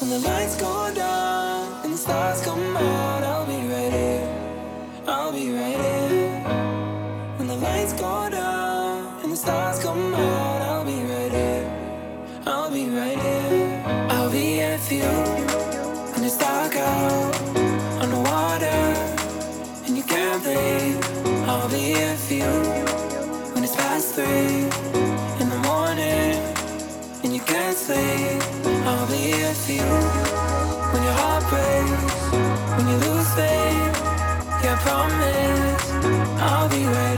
When the lights go down and the stars come out. promise I'll be waiting.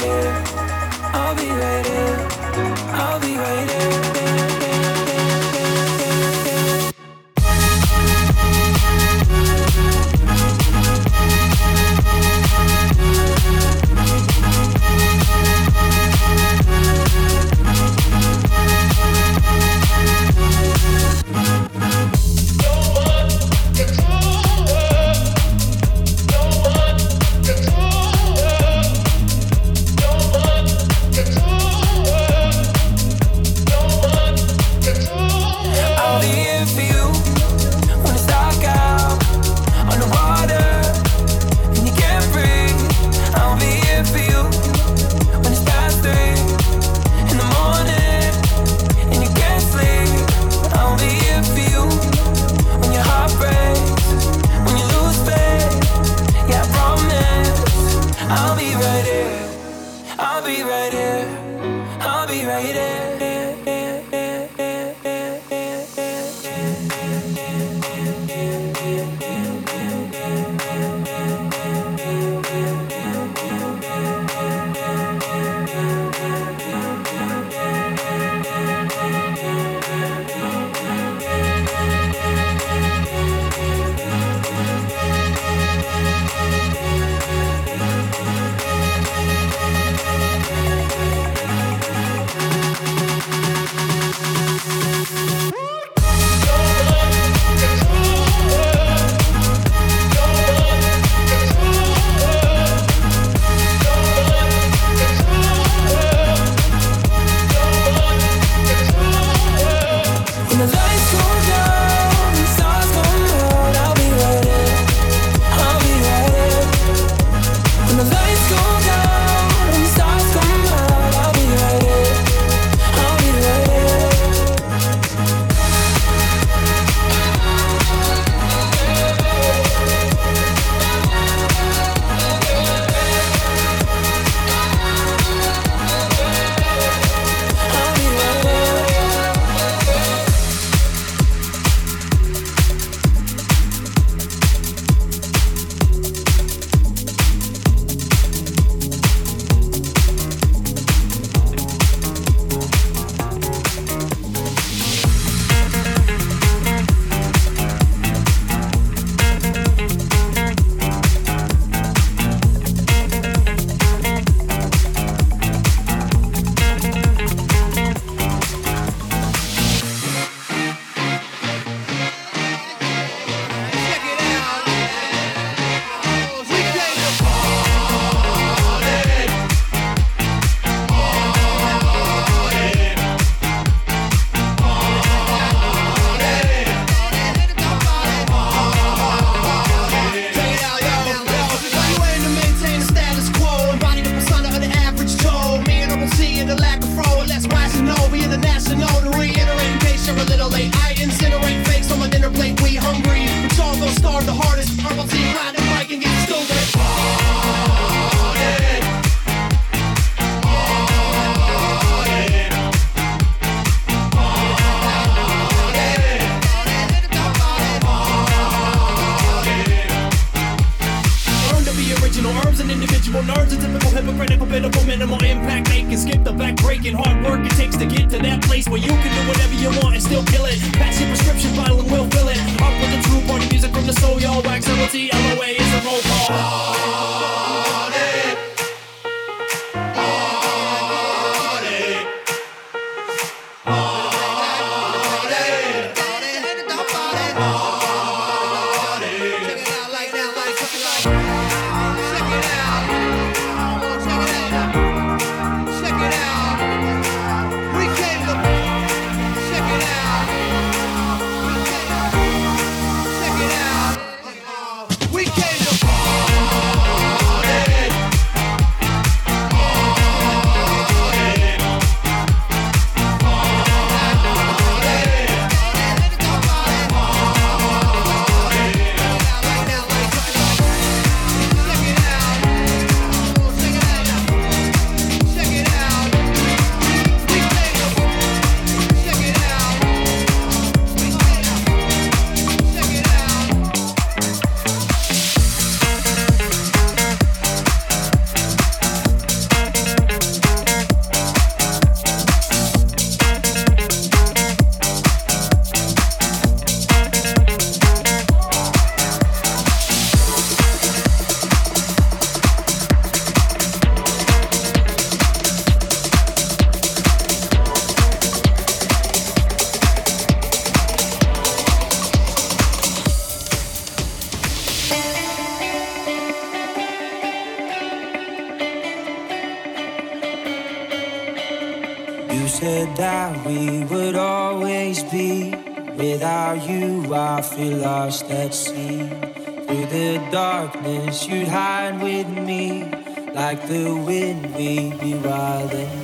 like the wind, we'd be riding.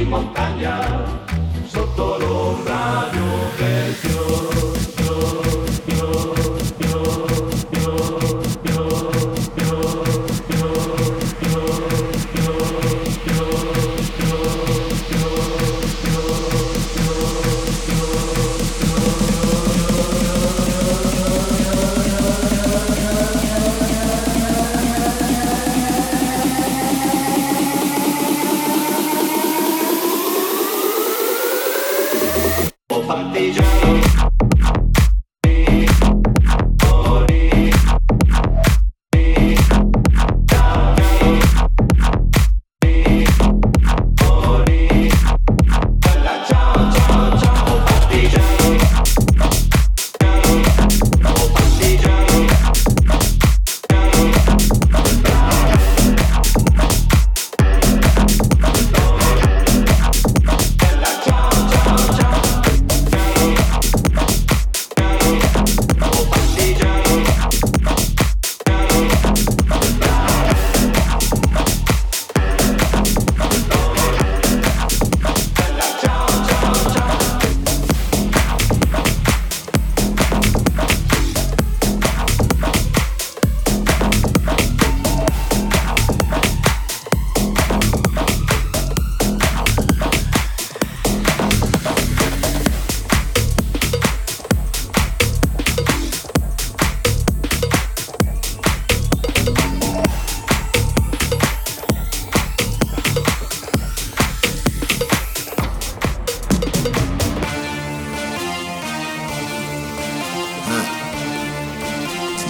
y montaña.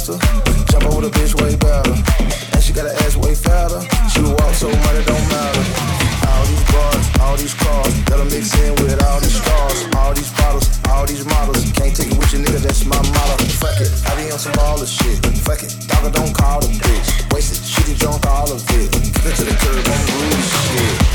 faster. Jump over the bitch way better. And she got her ass way fatter. She walk so money don't matter. All these bars, all these cars, gotta mix in with all these stars, all these bottles, all these models. Can't take it with you, nigga, that's my motto. Fuck it, I be on some baller shit. Fuck it, dogger don't call the bitch. Wasted, shitty drunk, all of it. Get to the curb, I'm shit.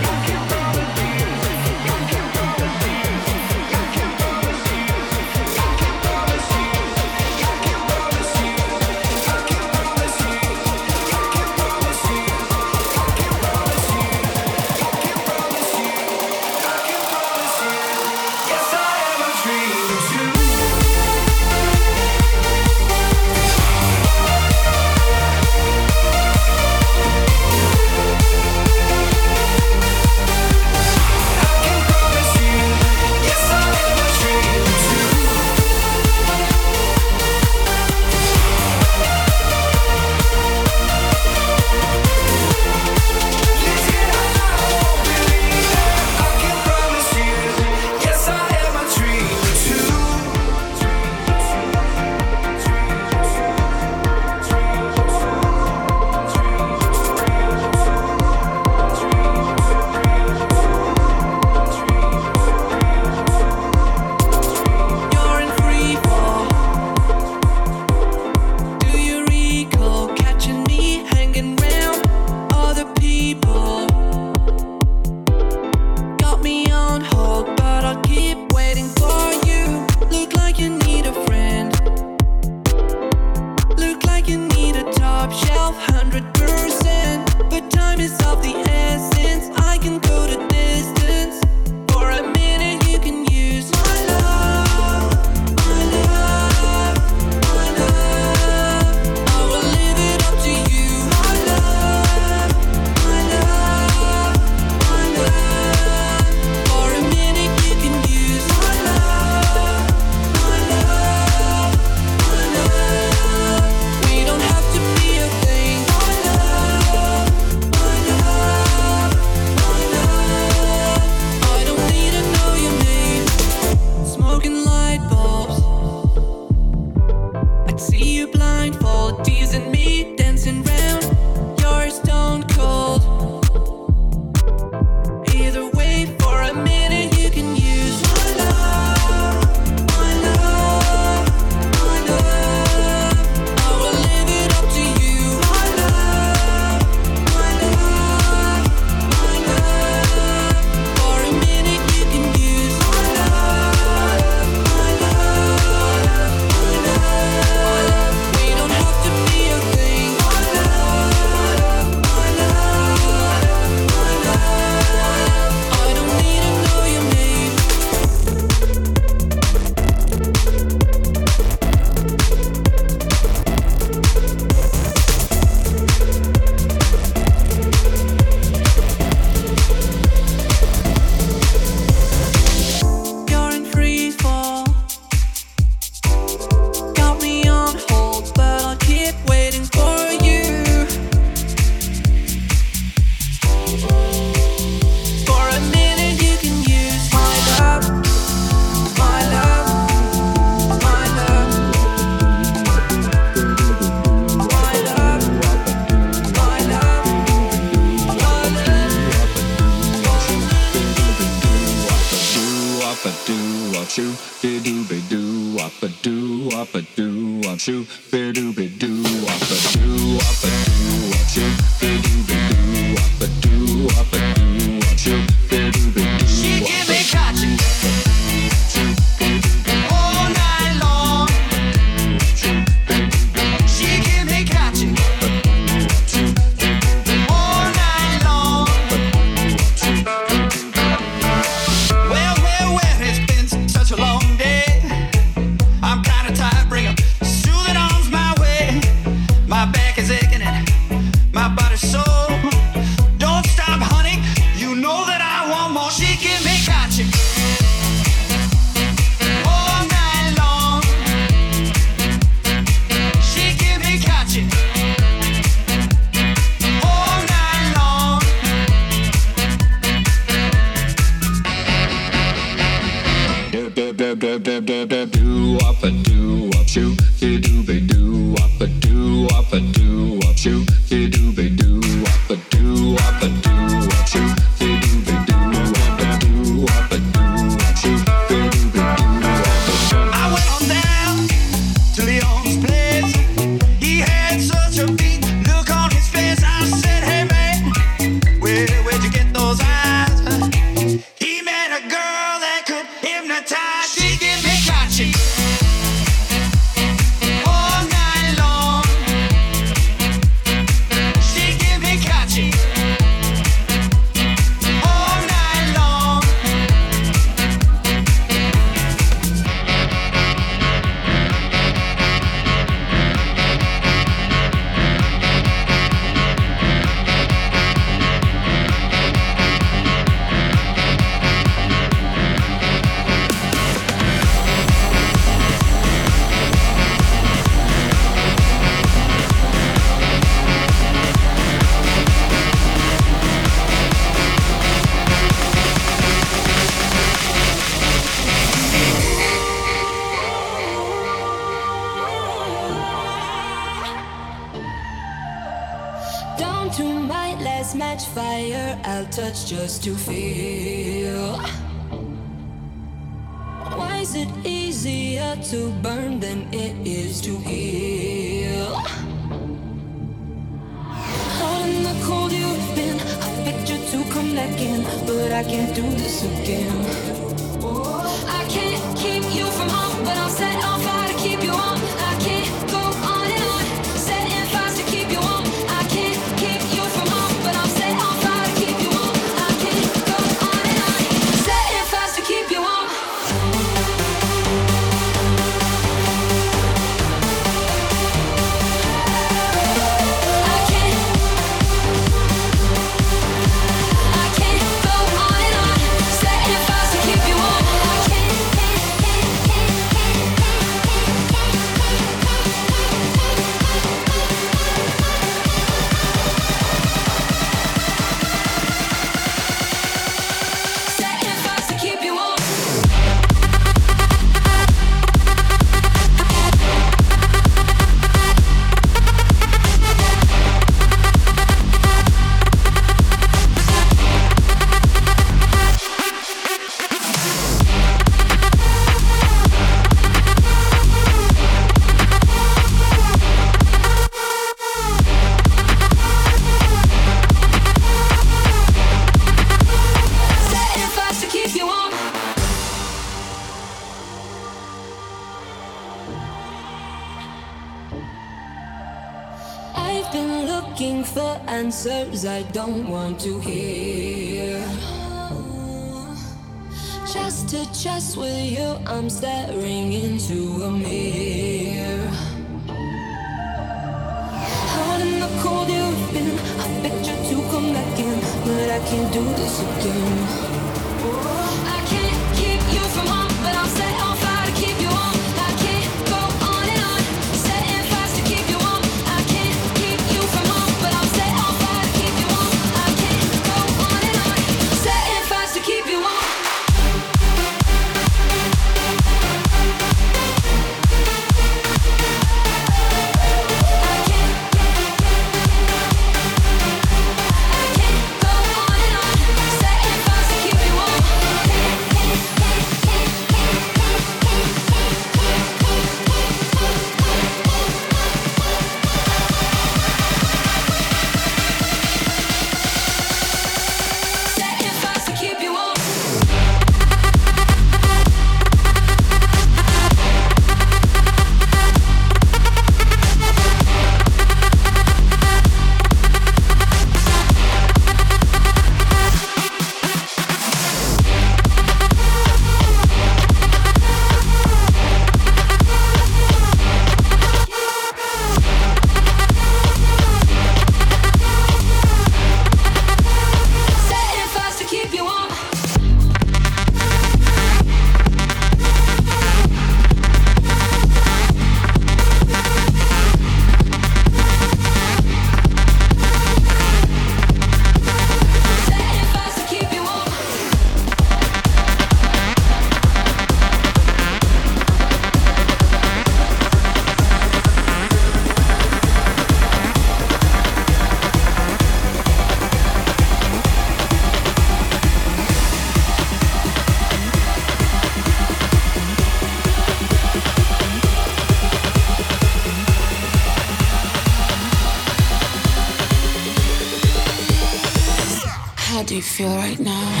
Do you feel right now?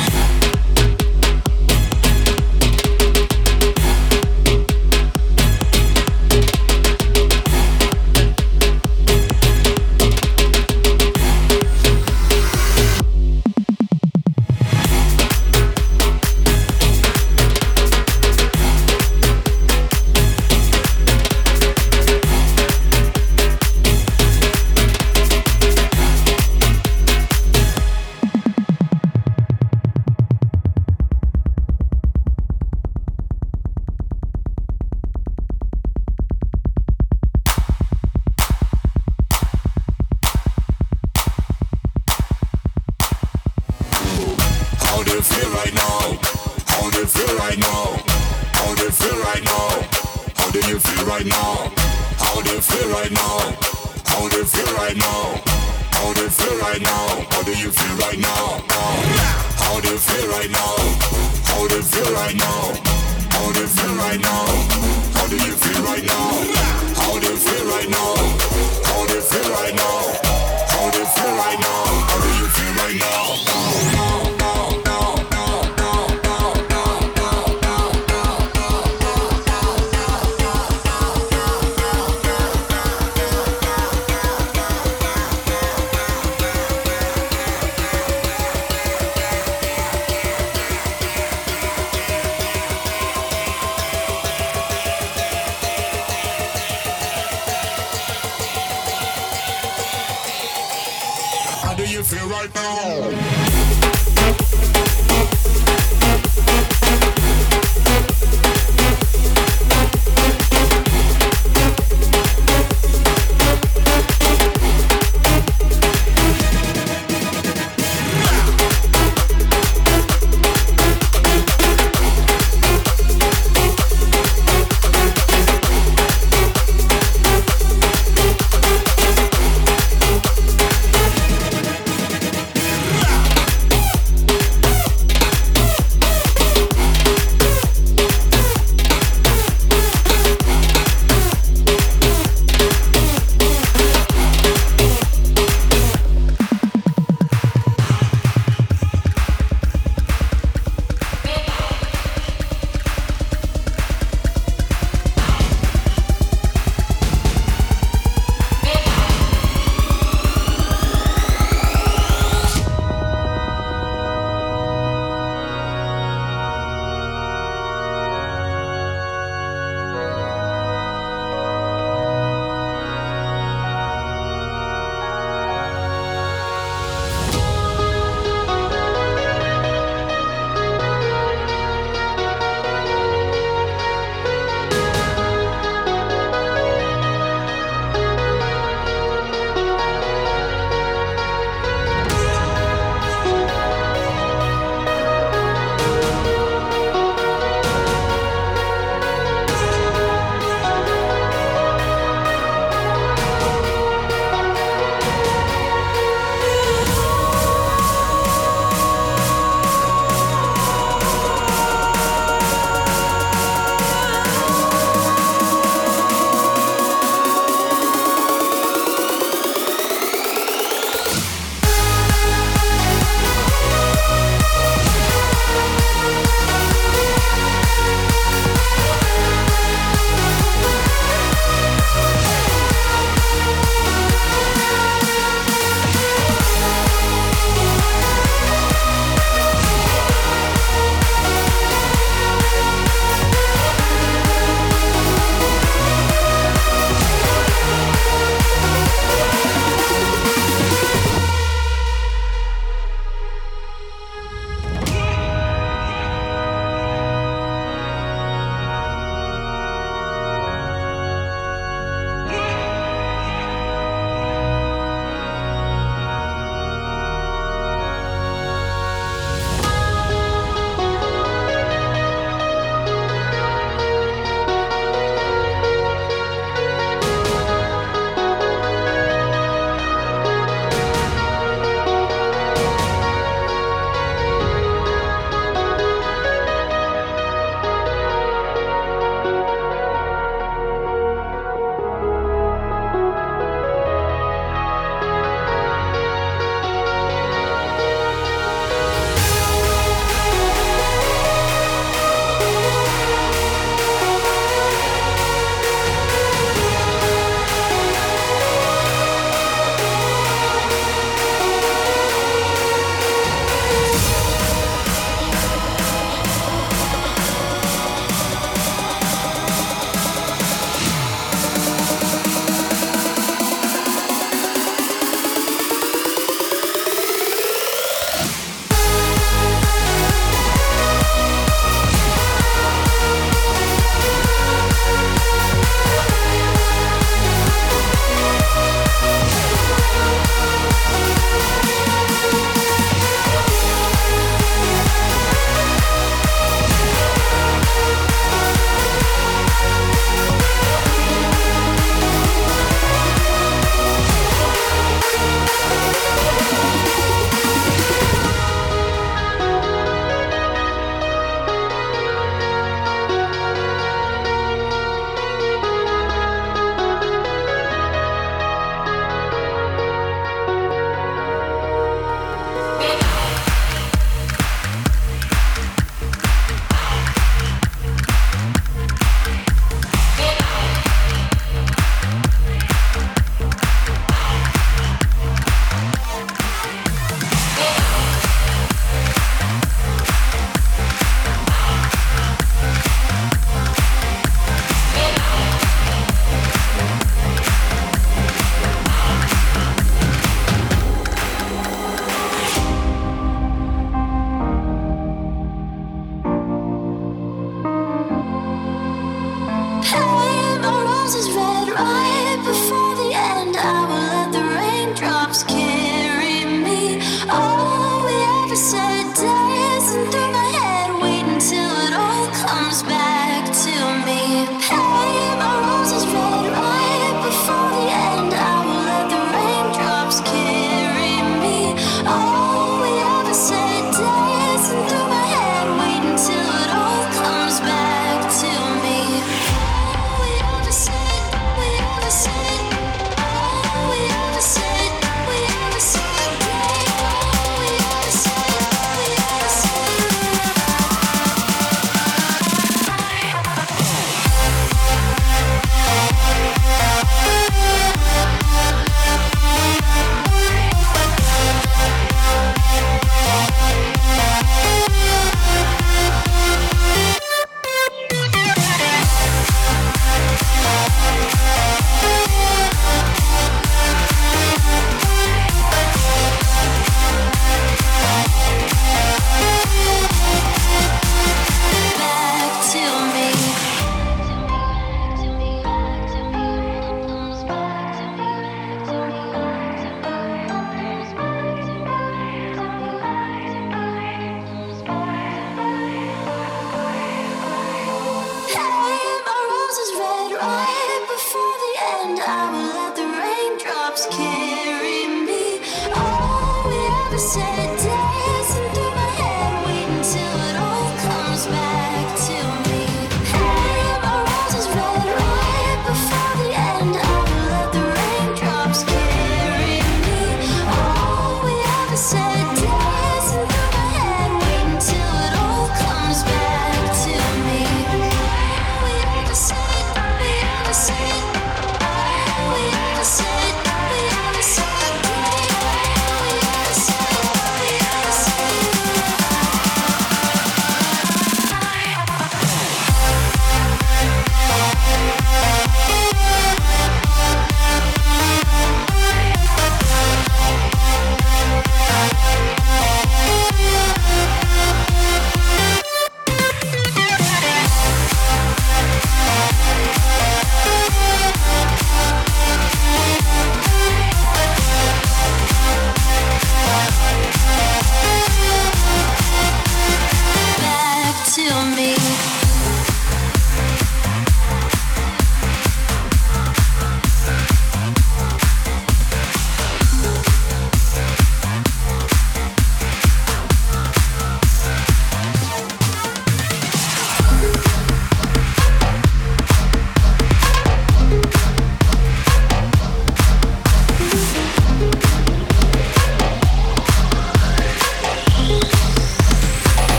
How do you feel right now? How do you feel right now? How do you feel right now? How do you feel right now? How do you feel right now? How do you feel right now? How do you feel right now? How do you feel right now? How do you feel right now? How do you feel right now? How do you feel right now? Right now? How do you feel right now?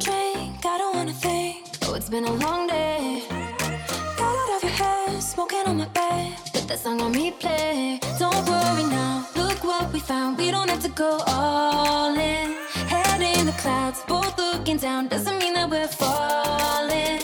drink, I don't wanna think. Oh, it's been a long day. Got out of your head. smoking on my bed. Put that song on replay. Don't worry now, look what we found. We don't have to go all in. Head in the clouds, both looking down. Doesn't mean that we're falling.